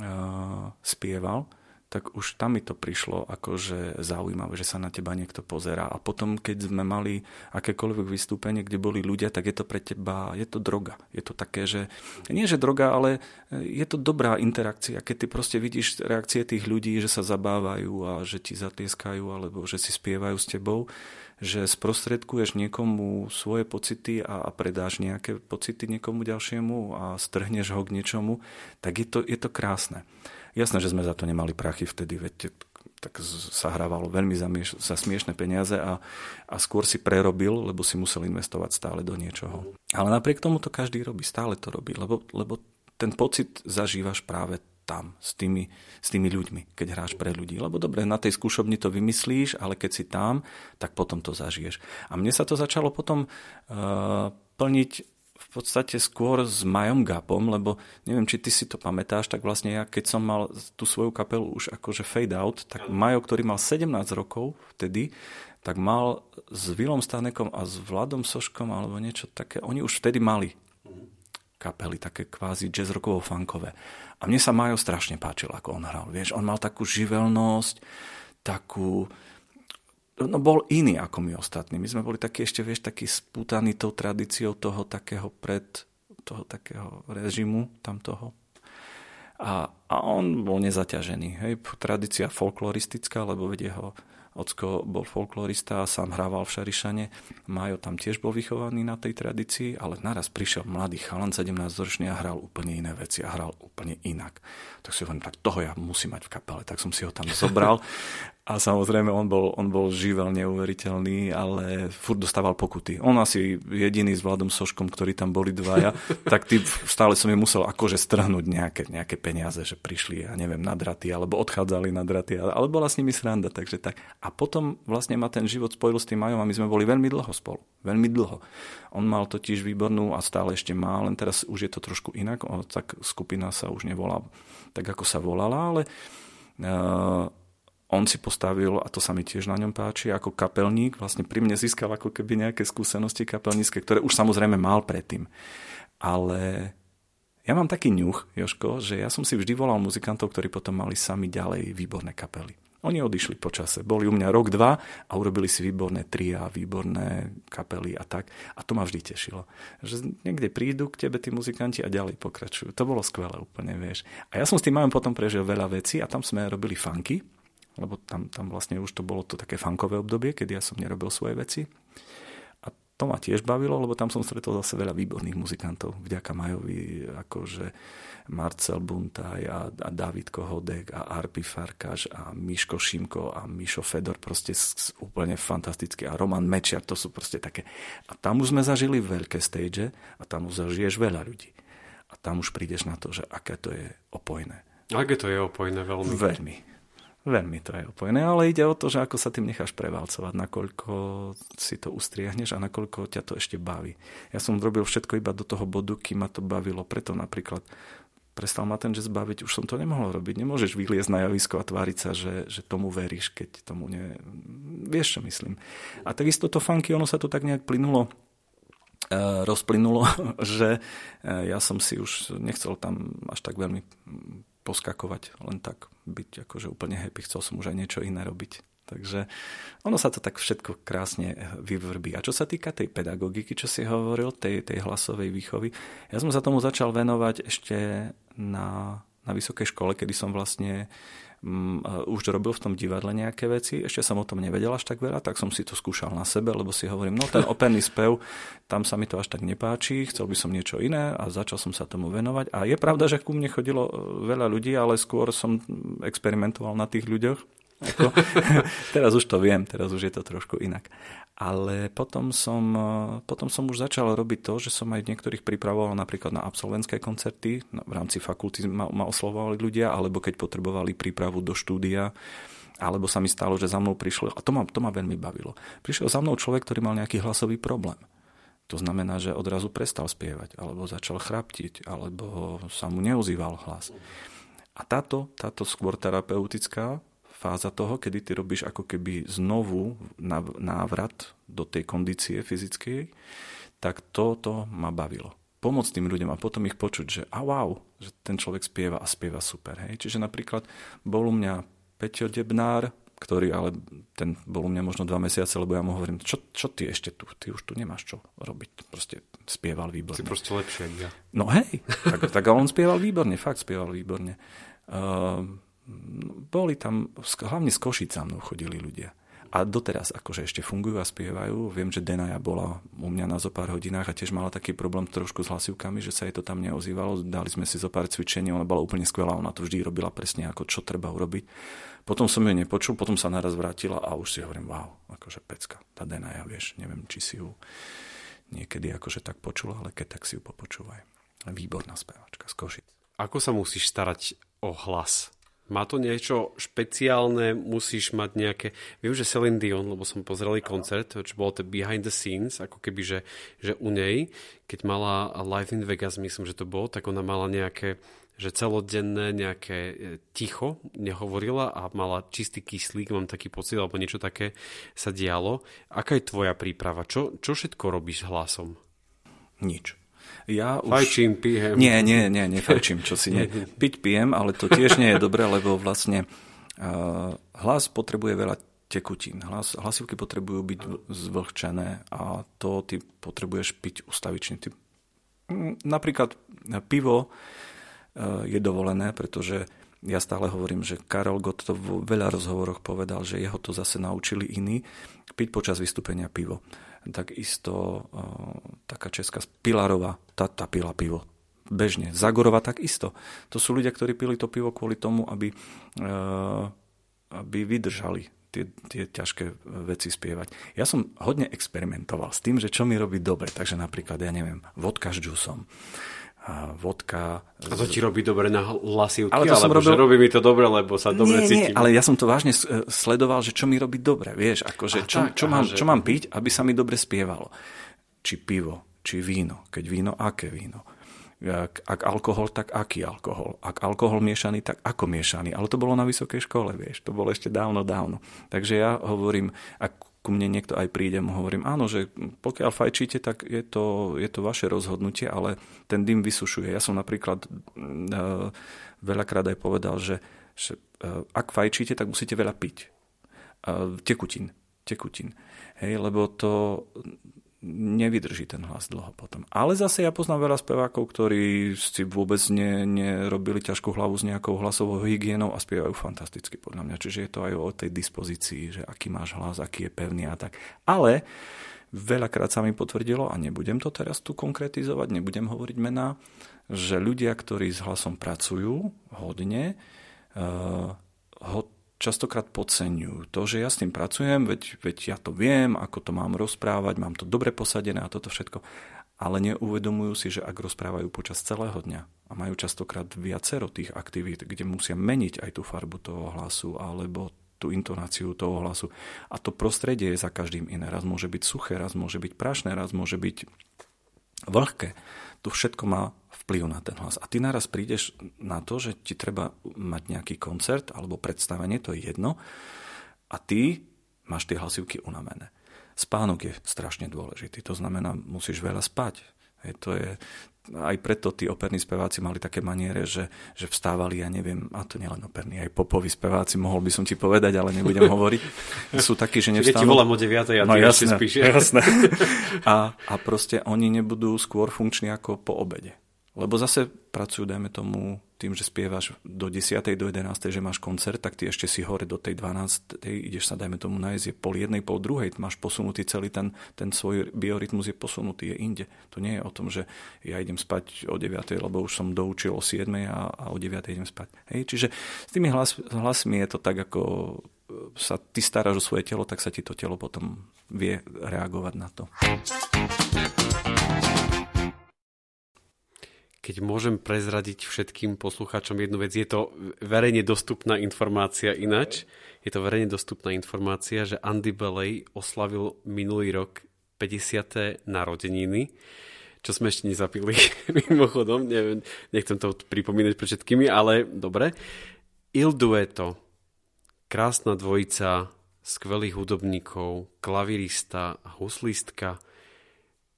uh, spieval, tak už tam mi to prišlo akože zaujímavé, že sa na teba niekto pozerá. A potom, keď sme mali akékoľvek vystúpenie, kde boli ľudia, tak je to pre teba, je to droga. Je to také, že nie že droga, ale je to dobrá interakcia. Keď ty proste vidíš reakcie tých ľudí, že sa zabávajú a že ti zatlieskajú alebo že si spievajú s tebou, že sprostredkuješ niekomu svoje pocity a, a predáš nejaké pocity niekomu ďalšiemu a strhneš ho k niečomu, tak je to, je to krásne. Jasné, že sme za to nemali prachy vtedy, veď tak sa hrávalo veľmi za, mieš, za smiešne peniaze a, a skôr si prerobil, lebo si musel investovať stále do niečoho. Ale napriek tomu to každý robí, stále to robí, lebo, lebo ten pocit zažívaš práve tam, s tými, s tými ľuďmi, keď hráš pre ľudí. Lebo dobre, na tej skúšobni to vymyslíš, ale keď si tam, tak potom to zažiješ. A mne sa to začalo potom uh, plniť v podstate skôr s Majom Gapom, lebo neviem, či ty si to pamätáš, tak vlastne ja, keď som mal tú svoju kapelu už akože fade out, tak Majo, ktorý mal 17 rokov vtedy, tak mal s Vilom Stanekom a s Vladom Soškom alebo niečo také, oni už vtedy mali kapely, také kvázi jazz rockovo funkové. A mne sa Majo strašne páčil, ako on hral. Vieš, on mal takú živelnosť, takú, no bol iný ako my ostatní. My sme boli takí ešte, vieš, takí spútaní tou tradíciou toho takého pred, toho takého režimu tam toho. A, a on bol nezaťažený. Hej, tradícia folkloristická, lebo vedie ho Ocko bol folklorista a sám hrával v Šarišane. Majo tam tiež bol vychovaný na tej tradícii, ale naraz prišiel mladý chalan, 17-ročný a hral úplne iné veci a hral úplne inak. Tak si hovorím, tak toho ja musím mať v kapele. Tak som si ho tam zobral A samozrejme, on bol, on bol živel neuveriteľný, ale furt dostával pokuty. On asi jediný s Vladom Soškom, ktorí tam boli dvaja, tak tý, stále som im musel akože strhnúť nejaké, nejaké peniaze, že prišli, ja neviem, na draty, alebo odchádzali na draty, ale bola s nimi sranda, takže tak. A potom vlastne ma ten život spojil s tým Majom a my sme boli veľmi dlho spolu. Veľmi dlho. On mal totiž výbornú a stále ešte má, len teraz už je to trošku inak, o, tak skupina sa už nevolá tak, ako sa volala, ale uh, on si postavil, a to sa mi tiež na ňom páči, ako kapelník, vlastne pri mne získal ako keby nejaké skúsenosti kapelnícke, ktoré už samozrejme mal predtým. Ale ja mám taký ňuch, Joško, že ja som si vždy volal muzikantov, ktorí potom mali sami ďalej výborné kapely. Oni odišli po čase. Boli u mňa rok, dva a urobili si výborné tria, výborné kapely a tak. A to ma vždy tešilo. Že niekde prídu k tebe tí muzikanti a ďalej pokračujú. To bolo skvelé úplne, vieš. A ja som s tým majom potom prežil veľa vecí a tam sme robili funky lebo tam, tam vlastne už to bolo to také funkové obdobie, kedy ja som nerobil svoje veci. A to ma tiež bavilo, lebo tam som stretol zase veľa výborných muzikantov. Vďaka Majovi, akože Marcel Buntaj a, a David Kohodek a Arpi Farkáš a Miško Šimko a Mišo Fedor, proste úplne fantastické. A Roman Mečiar, to sú proste také. A tam už sme zažili veľké stage a tam už zažiješ veľa ľudí. A tam už prídeš na to, že aké to je opojné. Aké to je opojné veľmi? Veľmi. Veľmi to je opojené, ale ide o to, že ako sa tým necháš prevalcovať, nakoľko si to ustriahneš a nakoľko ťa to ešte baví. Ja som robil všetko iba do toho bodu, kým ma to bavilo. Preto napríklad prestal ma ten jazz baviť, už som to nemohol robiť. Nemôžeš vyliezť na javisko a tváriť sa, že, že tomu veríš, keď tomu ne... Vieš, čo myslím. A takisto to funky, ono sa to tak nejak plynulo e, rozplynulo, že e, ja som si už nechcel tam až tak veľmi poskakovať, len tak byť akože úplne happy, chcel som už aj niečo iné robiť. Takže ono sa to tak všetko krásne vyvrbí. A čo sa týka tej pedagogiky, čo si hovoril, tej, tej hlasovej výchovy, ja som sa tomu začal venovať ešte na, na vysokej škole, kedy som vlastne už robil v tom divadle nejaké veci, ešte som o tom nevedel až tak veľa, tak som si to skúšal na sebe, lebo si hovorím, no ten operný spev, tam sa mi to až tak nepáči, chcel by som niečo iné a začal som sa tomu venovať. A je pravda, že ku mne chodilo e, veľa ľudí, ale skôr som experimentoval na tých ľuďoch. Ako, teraz už to viem, teraz už je to trošku inak. Ale potom som, e, potom som už začal robiť to, že som aj niektorých pripravoval napríklad na absolventské koncerty. V rámci fakulty ma, ma oslovovali ľudia, alebo keď potrebovali prípravu do štúdia, alebo sa mi stalo, že za mnou prišlo, a to ma, to ma veľmi bavilo, prišiel za mnou človek, ktorý mal nejaký hlasový problém. To znamená, že odrazu prestal spievať, alebo začal chraptiť, alebo sa mu neozýval hlas. A táto, táto skôr terapeutická fáza toho, kedy ty robíš ako keby znovu návrat do tej kondície fyzickej, tak toto ma bavilo. Pomôcť tým ľuďom a potom ich počuť, že a wow, že ten človek spieva a spieva super. Hej. Čiže napríklad bol u mňa Peťo Debnár, ktorý ale ten bol u mňa možno dva mesiace, lebo ja mu hovorím, čo, čo ty ešte tu, ty už tu nemáš čo robiť. Proste spieval výborne. Si proste lepšie ja. No hej, tak, tak on spieval výborne, fakt spieval výborne. Uh, boli tam, hlavne z Košic za mnou chodili ľudia. A doteraz akože ešte fungujú a spievajú. Viem, že Denaja bola u mňa na zo pár hodinách a tiež mala taký problém trošku s hlasivkami, že sa jej to tam neozývalo. Dali sme si zo pár cvičení, ona bola úplne skvelá, ona to vždy robila presne ako čo treba urobiť. Potom som ju nepočul, potom sa naraz vrátila a už si hovorím, wow, akože pecka, tá Denaja, vieš, neviem, či si ju niekedy akože tak počula, ale keď tak si ju popočúvaj. Výborná speváčka z Košic. Ako sa musíš starať o hlas? Má to niečo špeciálne, musíš mať nejaké... Viem, že Celine Dion, lebo som pozrel koncert, čo bolo to behind the scenes, ako keby, že, že u nej, keď mala Live in Vegas, myslím, že to bolo, tak ona mala nejaké že celodenné nejaké e, ticho nehovorila a mala čistý kyslík, mám taký pocit, alebo niečo také sa dialo. Aká je tvoja príprava? Čo, čo všetko robíš hlasom? Nič. Ja už... Fajčím, pijem. Nie, nie, nie, nefajčím, čo si nie. Piť pijem, ale to tiež nie je dobré, lebo vlastne uh, hlas potrebuje veľa tekutín. Hlas, hlasivky potrebujú byť zvlhčené a to ty potrebuješ piť ustavične. Ty, napríklad pivo uh, je dovolené, pretože ja stále hovorím, že Karol Gott to v veľa rozhovoroch povedal, že jeho to zase naučili iní piť počas vystúpenia pivo takisto taká česká Pilarová, tá, tá pila pivo bežne. Zagorova takisto. To sú ľudia, ktorí pili to pivo kvôli tomu, aby aby vydržali tie, tie ťažké veci spievať. Ja som hodne experimentoval s tým, že čo mi robí dobre. Takže napríklad, ja neviem, vodka s džusom a vodka. A to ti robí dobre na hlasivky, ale to alebo robil... že robí mi to dobre, lebo sa dobre nie, cítim. Nie, ale ja som to vážne sledoval, že čo mi robí dobre, vieš, akože čo, tak, čo, aha, mám, že... čo mám piť, aby sa mi dobre spievalo. Či pivo, či víno. Keď víno, aké víno ak, ak alkohol, tak aký alkohol. Ak alkohol miešaný, tak ako miešaný. Ale to bolo na vysokej škole, vieš. To bolo ešte dávno, dávno. Takže ja hovorím, ak ku mne niekto aj príde, mu hovorím, áno, že pokiaľ fajčíte, tak je to, je to vaše rozhodnutie, ale ten dym vysušuje. Ja som napríklad uh, veľakrát aj povedal, že, že uh, ak fajčíte, tak musíte veľa piť. Uh, tekutín. Tekutín. Hej, lebo to nevydrží ten hlas dlho potom. Ale zase ja poznám veľa spevákov, ktorí si vôbec ne, nerobili ťažkú hlavu s nejakou hlasovou hygienou a spievajú fantasticky podľa mňa. Čiže je to aj o tej dispozícii, že aký máš hlas, aký je pevný a tak. Ale veľakrát sa mi potvrdilo, a nebudem to teraz tu konkretizovať, nebudem hovoriť mená, že ľudia, ktorí s hlasom pracujú hodne, ho častokrát podceňujú. To, že ja s tým pracujem, veď, veď ja to viem, ako to mám rozprávať, mám to dobre posadené a toto všetko. Ale neuvedomujú si, že ak rozprávajú počas celého dňa a majú častokrát viacero tých aktivít, kde musia meniť aj tú farbu toho hlasu alebo tú intonáciu toho hlasu. A to prostredie je za každým iné. Raz môže byť suché, raz môže byť prašné, raz môže byť vlhké. To všetko má vplyv na ten hlas. A ty naraz prídeš na to, že ti treba mať nejaký koncert alebo predstavenie, to je jedno, a ty máš tie hlasivky unavené. Spánok je strašne dôležitý, to znamená, musíš veľa spať. Je, to je, aj preto tí operní speváci mali také maniere, že, že vstávali, ja neviem, a to nielen operní, aj popoví speváci, mohol by som ti povedať, ale nebudem hovoriť. Sú takí, že nevstanú. Keď ti volám o 9 a no, ty jasné, spíš. Jasné. A, a proste oni nebudú skôr funkční ako po obede. Lebo zase pracujú, dajme tomu, tým, že spievaš do 10. do 11. že máš koncert, tak ty ešte si hore do tej 12. ideš sa, dajme tomu, nájsť, je pol jednej, pol druhej, máš posunutý celý ten, ten svoj biorytmus je posunutý, je inde. To nie je o tom, že ja idem spať o 9. lebo už som doučil o 7. a, a o 9. idem spať. Hej? Čiže s tými hlas, hlasmi je to tak, ako sa ty staráš o svoje telo, tak sa ti to telo potom vie reagovať na to. Keď môžem prezradiť všetkým poslucháčom jednu vec, je to verejne dostupná informácia ináč. Je to verejne dostupná informácia, že Andy Belej oslavil minulý rok 50. narodeniny, čo sme ešte nezapili mimochodom, neviem, nechcem to pripomínať pre všetkými, ale dobre. Il Dueto, krásna dvojica skvelých hudobníkov, klavirista, huslistka.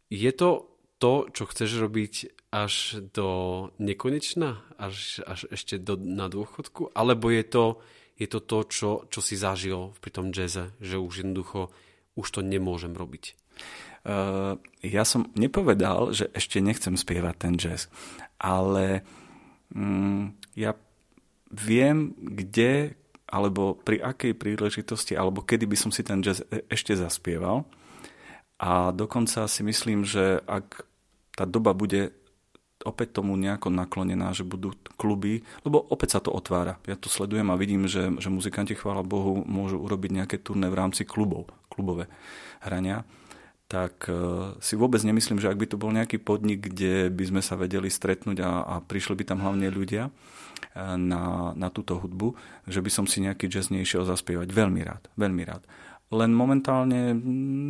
Je to to, čo chceš robiť až do nekonečna, až, až ešte do, na dôchodku, alebo je to, je to to, čo, čo si zažil pri tom jazze, že už jednoducho už to nemôžem robiť? Uh, ja som nepovedal, že ešte nechcem spievať ten jazz, ale um, ja viem, kde alebo pri akej príležitosti, alebo kedy by som si ten jazz e, ešte zaspieval. A dokonca si myslím, že ak tá doba bude opäť tomu nejako naklonená, že budú kluby, lebo opäť sa to otvára. Ja to sledujem a vidím, že, že muzikanti, chvála Bohu, môžu urobiť nejaké turné v rámci klubov, klubové hrania tak uh, si vôbec nemyslím, že ak by to bol nejaký podnik, kde by sme sa vedeli stretnúť a, a prišli by tam hlavne ľudia uh, na, na túto hudbu, že by som si nejaký jazz nešiel zaspievať. Veľmi rád, veľmi rád len momentálne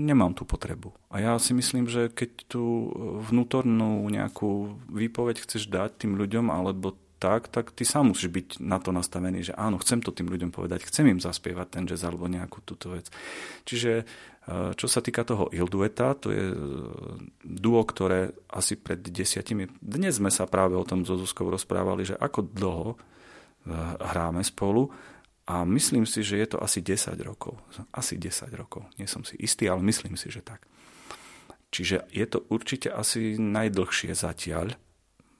nemám tú potrebu. A ja si myslím, že keď tú vnútornú nejakú výpoveď chceš dať tým ľuďom, alebo tak, tak ty sám musíš byť na to nastavený, že áno, chcem to tým ľuďom povedať, chcem im zaspievať ten jazz alebo nejakú túto vec. Čiže e, čo sa týka toho Ildueta, to je e, duo, ktoré asi pred desiatimi... Dnes sme sa práve o tom so Zuzkou rozprávali, že ako dlho e, hráme spolu a myslím si, že je to asi 10 rokov. Asi 10 rokov. Nie som si istý, ale myslím si, že tak. Čiže je to určite asi najdlhšie zatiaľ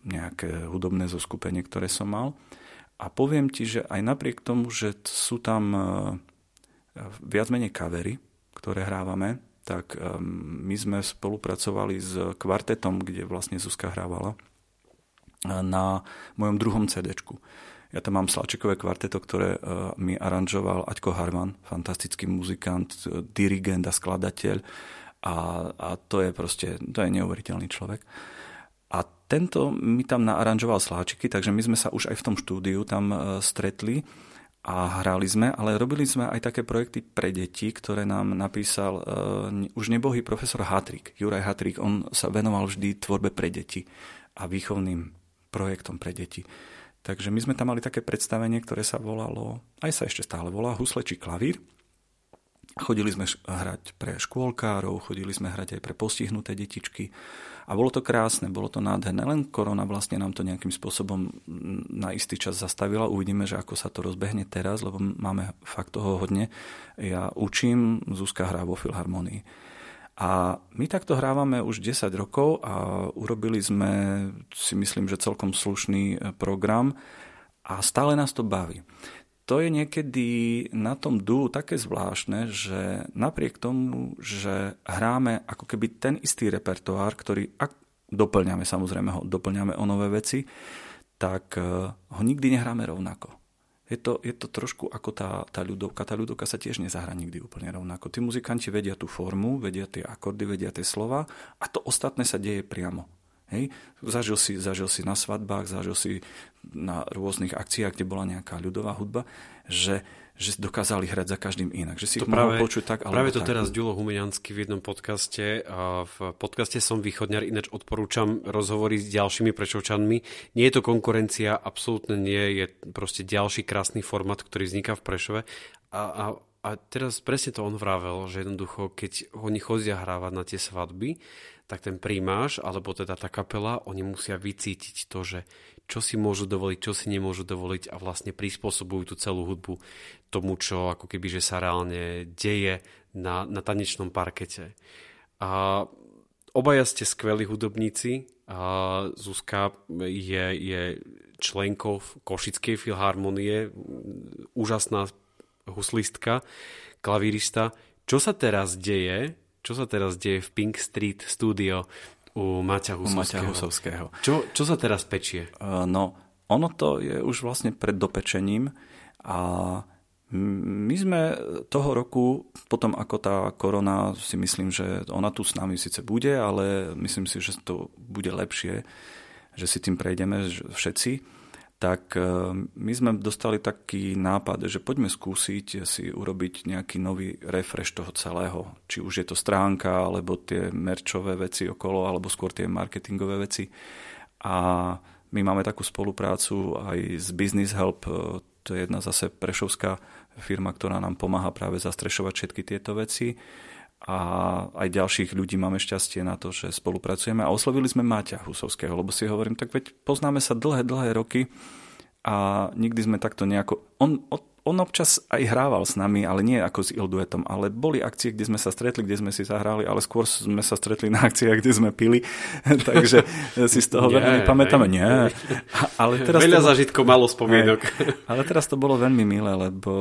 nejaké hudobné zoskupenie, ktoré som mal. A poviem ti, že aj napriek tomu, že sú tam e, viac menej kavery, ktoré hrávame, tak e, my sme spolupracovali s kvartetom, kde vlastne Zuzka hrávala e, na mojom druhom CD Ja tam mám Sláčikové kvarteto, ktoré uh, mi aranžoval Aťko Harman, fantastický muzikant, dirigent a skladateľ. A, a to je proste, to je neuveriteľný človek. A tento mi tam naaranžoval sláčiky, takže my sme sa už aj v tom štúdiu tam uh, stretli a hrali sme, ale robili sme aj také projekty pre deti, ktoré nám napísal uh, už nebohý profesor Hatrik, Juraj Hatrik. On sa venoval vždy tvorbe pre deti a výchovným projektom pre deti. Takže my sme tam mali také predstavenie, ktoré sa volalo, aj sa ešte stále volá, Husle či klavír. Chodili sme hrať pre škôlkárov, chodili sme hrať aj pre postihnuté detičky. A bolo to krásne, bolo to nádherné. Len korona vlastne nám to nejakým spôsobom na istý čas zastavila. Uvidíme, že ako sa to rozbehne teraz, lebo máme fakt toho hodne. Ja učím, Zuzka hrá vo Filharmonii. A my takto hrávame už 10 rokov a urobili sme, si myslím, že celkom slušný e, program a stále nás to baví to je niekedy na tom dú také zvláštne, že napriek tomu, že hráme ako keby ten istý repertoár, ktorý ak doplňame, samozrejme ho doplňame o nové veci, tak eh, ho nikdy nehráme rovnako. Je to, je to trošku ako tá, tá ľudovka. Tá ľudovka sa tiež nezahrá nikdy úplne rovnako. Tí muzikanti vedia tú formu, vedia tie akordy, vedia tie slova a to ostatné sa deje priamo. Hej? Zažil, si, zažil si na svadbách, zažil si na rôznych akciách, kde bola nejaká ľudová hudba, že, že dokázali hrať za každým inak. Že si to práve, počuť tak, alebo Práve to tak. teraz Ďulo Humeniansky v jednom podcaste. A v podcaste Som východňar, ináč odporúčam rozhovory s ďalšími prešovčanmi. Nie je to konkurencia, absolútne nie. Je proste ďalší krásny format, ktorý vzniká v Prešove. A, a, a teraz presne to on vravel, že jednoducho, keď oni chodia hrávať na tie svadby, tak ten prímáš, alebo teda tá kapela, oni musia vycítiť to, že čo si môžu dovoliť, čo si nemôžu dovoliť a vlastne prispôsobujú tú celú hudbu tomu, čo ako keby, že sa reálne deje na, na tanečnom parkete. A obaja ste skvelí hudobníci. A Zuzka je, je členkou Košickej filharmonie, úžasná huslistka, klavírista. Čo sa teraz deje čo sa teraz deje v Pink Street Studio u Maťa Husovského? U Maťa Husovského. Čo, čo sa teraz pečie? Uh, no, ono to je už vlastne pred dopečením a my sme toho roku, potom ako tá korona, si myslím, že ona tu s nami síce bude, ale myslím si, že to bude lepšie, že si tým prejdeme všetci tak e, my sme dostali taký nápad, že poďme skúsiť si urobiť nejaký nový refresh toho celého. Či už je to stránka, alebo tie merčové veci okolo, alebo skôr tie marketingové veci. A my máme takú spoluprácu aj s Business Help, e, to je jedna zase prešovská firma, ktorá nám pomáha práve zastrešovať všetky tieto veci a aj ďalších ľudí máme šťastie na to, že spolupracujeme a oslovili sme Máťa Husovského, lebo si hovorím, tak veď poznáme sa dlhé, dlhé roky a nikdy sme takto nejako... On, on občas aj hrával s nami, ale nie ako s Ilduetom, ale boli akcie, kde sme sa stretli, kde sme si zahrali, ale skôr sme sa stretli na akciách, kde sme pili, takže si z toho veľmi pamätáme. Nie. Ale teraz Veľa to... zažitkov, malo spomienok. Ale teraz to bolo veľmi milé, lebo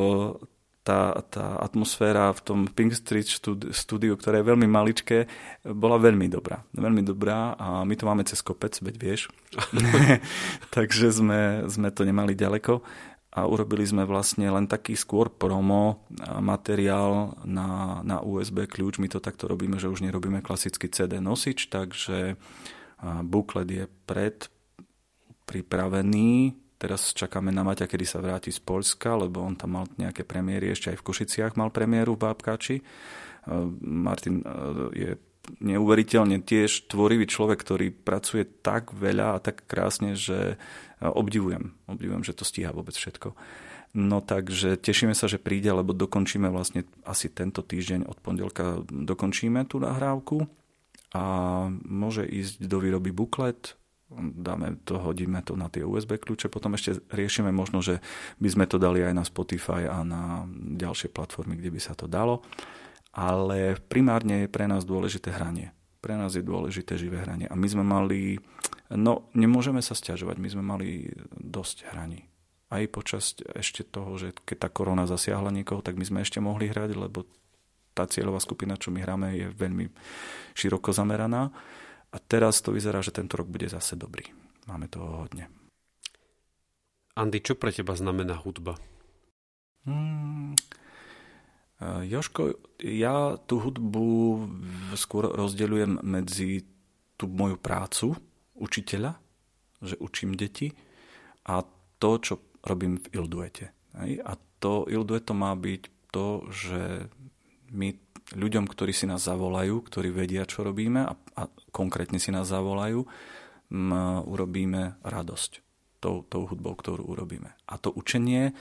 tá, tá atmosféra v tom Pink Street studiu, ktoré je veľmi maličké, bola veľmi dobrá. Veľmi dobrá a my to máme cez kopec, veď vieš. Takže sme, sme to nemali ďaleko a urobili sme vlastne len taký skôr promo materiál na, na USB kľúč. My to takto robíme, že už nerobíme klasický CD nosič, takže buklet je pred pripravený, Teraz čakáme na Maťa, kedy sa vráti z Polska, lebo on tam mal nejaké premiéry, ešte aj v Košiciach mal premiéru v Bábkači. E, Martin e, je neuveriteľne tiež tvorivý človek, ktorý pracuje tak veľa a tak krásne, že e, obdivujem. Obdivujem, že to stíha vôbec všetko. No takže tešíme sa, že príde, lebo dokončíme vlastne asi tento týždeň od pondelka dokončíme tú nahrávku a môže ísť do výroby buklet, dáme to, hodíme to na tie USB kľúče, potom ešte riešime možno, že by sme to dali aj na Spotify a na ďalšie platformy, kde by sa to dalo. Ale primárne je pre nás dôležité hranie. Pre nás je dôležité živé hranie. A my sme mali, no nemôžeme sa stiažovať, my sme mali dosť hraní. Aj počas ešte toho, že keď tá korona zasiahla niekoho, tak my sme ešte mohli hrať, lebo tá cieľová skupina, čo my hráme, je veľmi široko zameraná. A teraz to vyzerá, že tento rok bude zase dobrý. Máme toho hodne. Andy, čo pre teba znamená hudba? Hmm, Joško, ja tú hudbu skôr rozdeľujem medzi tú moju prácu učiteľa, že učím deti, a to, čo robím v Ilduete. A to Ildueto má byť to, že my ľuďom, ktorí si nás zavolajú, ktorí vedia, čo robíme a, a konkrétne si nás zavolajú, m, urobíme radosť tou, tou hudbou, ktorú urobíme. A to učenie,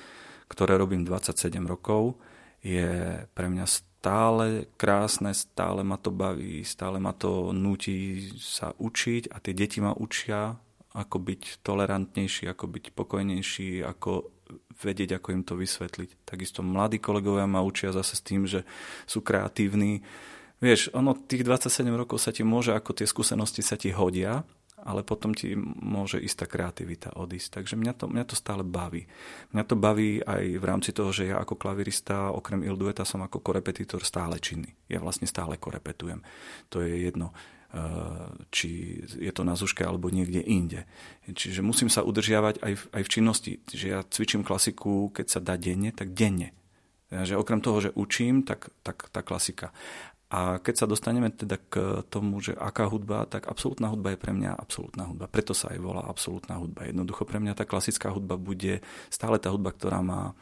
ktoré robím 27 rokov, je pre mňa stále krásne, stále ma to baví, stále ma to nutí sa učiť a tie deti ma učia, ako byť tolerantnejší, ako byť pokojnejší, ako vedieť, ako im to vysvetliť. Takisto mladí kolegovia ma učia zase s tým, že sú kreatívni. Vieš, ono tých 27 rokov sa ti môže, ako tie skúsenosti sa ti hodia, ale potom ti môže ísť tá kreativita odísť. Takže mňa to, mňa to stále baví. Mňa to baví aj v rámci toho, že ja ako klavirista, okrem Ildueta som ako korepetitor stále činný. Ja vlastne stále korepetujem. To je jedno či je to na Zuške alebo niekde inde. Čiže musím sa udržiavať aj v, aj v činnosti. Čiže ja cvičím klasiku, keď sa dá denne, tak denne. Že okrem toho, že učím, tak, tak tá klasika. A keď sa dostaneme teda k tomu, že aká hudba, tak absolútna hudba je pre mňa absolútna hudba. Preto sa aj volá absolútna hudba. Jednoducho pre mňa tá klasická hudba bude stále tá hudba, ktorá má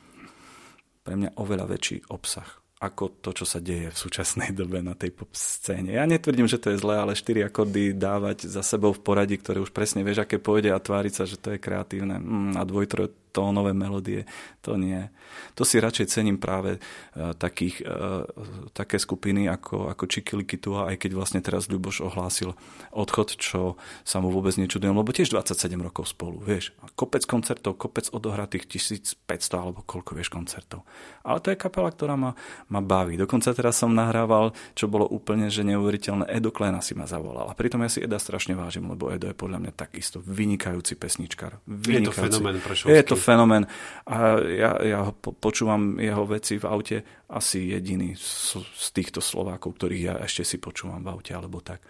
pre mňa oveľa väčší obsah ako to, čo sa deje v súčasnej dobe na tej pop scéne. Ja netvrdím, že to je zlé, ale štyri akordy dávať za sebou v poradí, ktoré už presne vieš, aké pôjde a tváriť sa, že to je kreatívne mm, a dvojtroj tónové melódie, to nie. To si radšej cením práve uh, takých, uh, také skupiny ako, ako Čikilikitua, aj keď vlastne teraz Ľuboš ohlásil odchod, čo sa mu vôbec nečudujem, lebo tiež 27 rokov spolu, vieš. Kopec koncertov, kopec odohratých 1500 alebo koľko vieš koncertov. Ale to je kapela, ktorá ma, ma baví. Dokonca teraz som nahrával, čo bolo úplne že neuveriteľné. Edo Klena si ma zavolal. A pritom ja si Eda strašne vážim, lebo Edo je podľa mňa takisto vynikajúci pesničkar. Vynikajúci. Je to fenomén pre Je to fenomén a ja, ja počúvam jeho veci v aute asi jediný z, z týchto Slovákov, ktorých ja ešte si počúvam v aute alebo tak.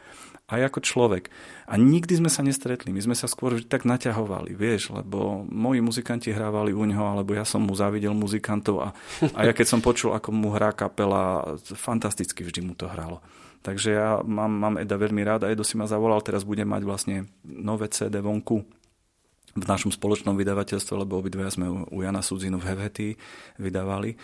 Aj ako človek. A nikdy sme sa nestretli. My sme sa skôr tak naťahovali, vieš, lebo moji muzikanti hrávali u neho, alebo ja som mu závidel muzikantov a, a ja keď som počul, ako mu hrá kapela, fantasticky vždy mu to hralo. Takže ja mám, mám Eda veľmi rád a Edo si ma zavolal, teraz budem mať vlastne nové CD vonku v našom spoločnom vydavateľstve, lebo obidve sme u Jana Sudzinu v Hevhety vydávali,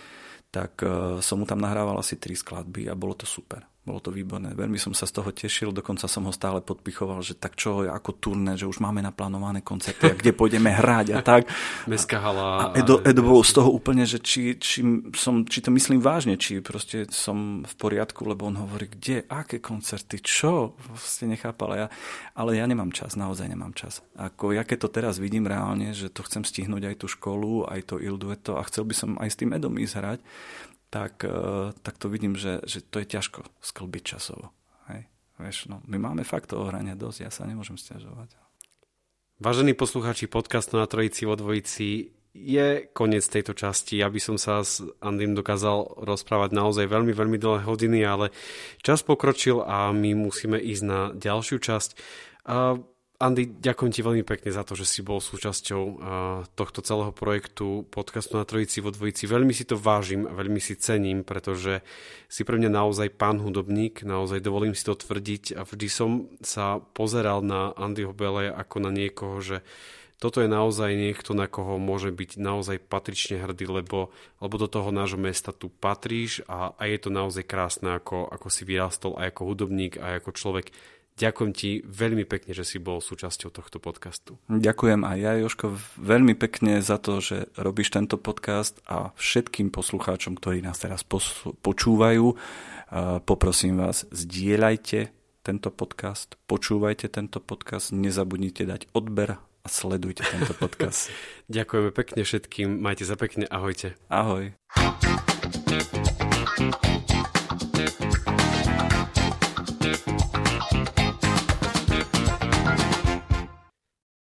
tak e, som mu tam nahrával asi tri skladby a bolo to super. Bolo to výborné. Veľmi som sa z toho tešil, dokonca som ho stále podpichoval, že tak čo, ako turné, že už máme naplánované koncerty a kde pôjdeme hrať a tak. Mestská hala. A Edo, Edo bol z toho úplne, že či, či, som, či to myslím vážne, či proste som v poriadku, lebo on hovorí, kde, aké koncerty, čo? Vlastne nechápal. Ja, ale ja nemám čas, naozaj nemám čas. Ako ja keď to teraz vidím reálne, že to chcem stihnúť aj tú školu, aj to Ildueto a chcel by som aj s tým Edom ísť hrať, tak, e, tak to vidím, že, že to je ťažko sklbiť časovo. Hej. Vieš, no, my máme fakt toho hrania dosť, ja sa nemôžem stiažovať. Vážení poslucháči podcastu na Trojici vo Dvojici, je koniec tejto časti. Ja by som sa s Andym dokázal rozprávať naozaj veľmi, veľmi dlhé hodiny, ale čas pokročil a my musíme ísť na ďalšiu časť. Andy, ďakujem ti veľmi pekne za to, že si bol súčasťou tohto celého projektu podcastu na Trojici vo Dvojici. Veľmi si to vážim, veľmi si cením, pretože si pre mňa naozaj pán hudobník, naozaj dovolím si to tvrdiť a vždy som sa pozeral na Andyho Bele ako na niekoho, že toto je naozaj niekto, na koho môže byť naozaj patrične hrdý, lebo, lebo do toho nášho mesta tu patríš a, a je to naozaj krásne, ako, ako si vyrastol aj ako hudobník, aj ako človek Ďakujem ti veľmi pekne, že si bol súčasťou tohto podcastu. Ďakujem aj ja, Joško, veľmi pekne za to, že robíš tento podcast a všetkým poslucháčom, ktorí nás teraz počúvajú, poprosím vás, zdieľajte tento podcast, počúvajte tento podcast, nezabudnite dať odber a sledujte tento podcast. Ďakujeme pekne všetkým, majte sa pekne, ahojte. Ahoj.